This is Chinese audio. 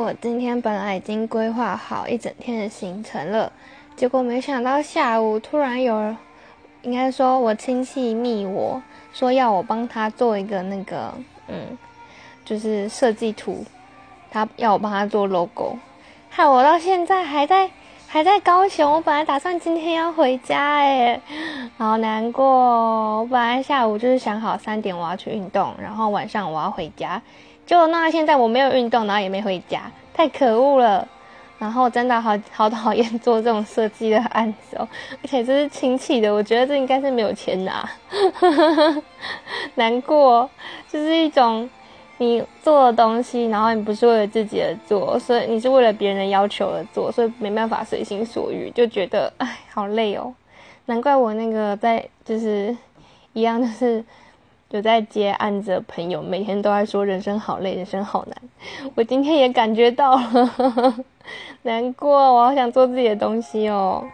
我今天本来已经规划好一整天的行程了，结果没想到下午突然有，应该说我亲戚密我说要我帮他做一个那个，嗯，就是设计图，他要我帮他做 logo，害我到现在还在还在高雄。我本来打算今天要回家，哎，好难过。我本来下午就是想好三点我要去运动，然后晚上我要回家。就那现在我没有运动，然后也没回家，太可恶了。然后真的好好讨厌做这种设计的案子哦，而且这是亲戚的，我觉得这应该是没有钱拿，难过。就是一种你做的东西，然后你不是为了自己而做，所以你是为了别人的要求而做，所以没办法随心所欲，就觉得哎，好累哦。难怪我那个在就是一样就是。有在接案子的朋友，每天都在说人生好累，人生好难。我今天也感觉到了，难过，我好想做自己的东西哦。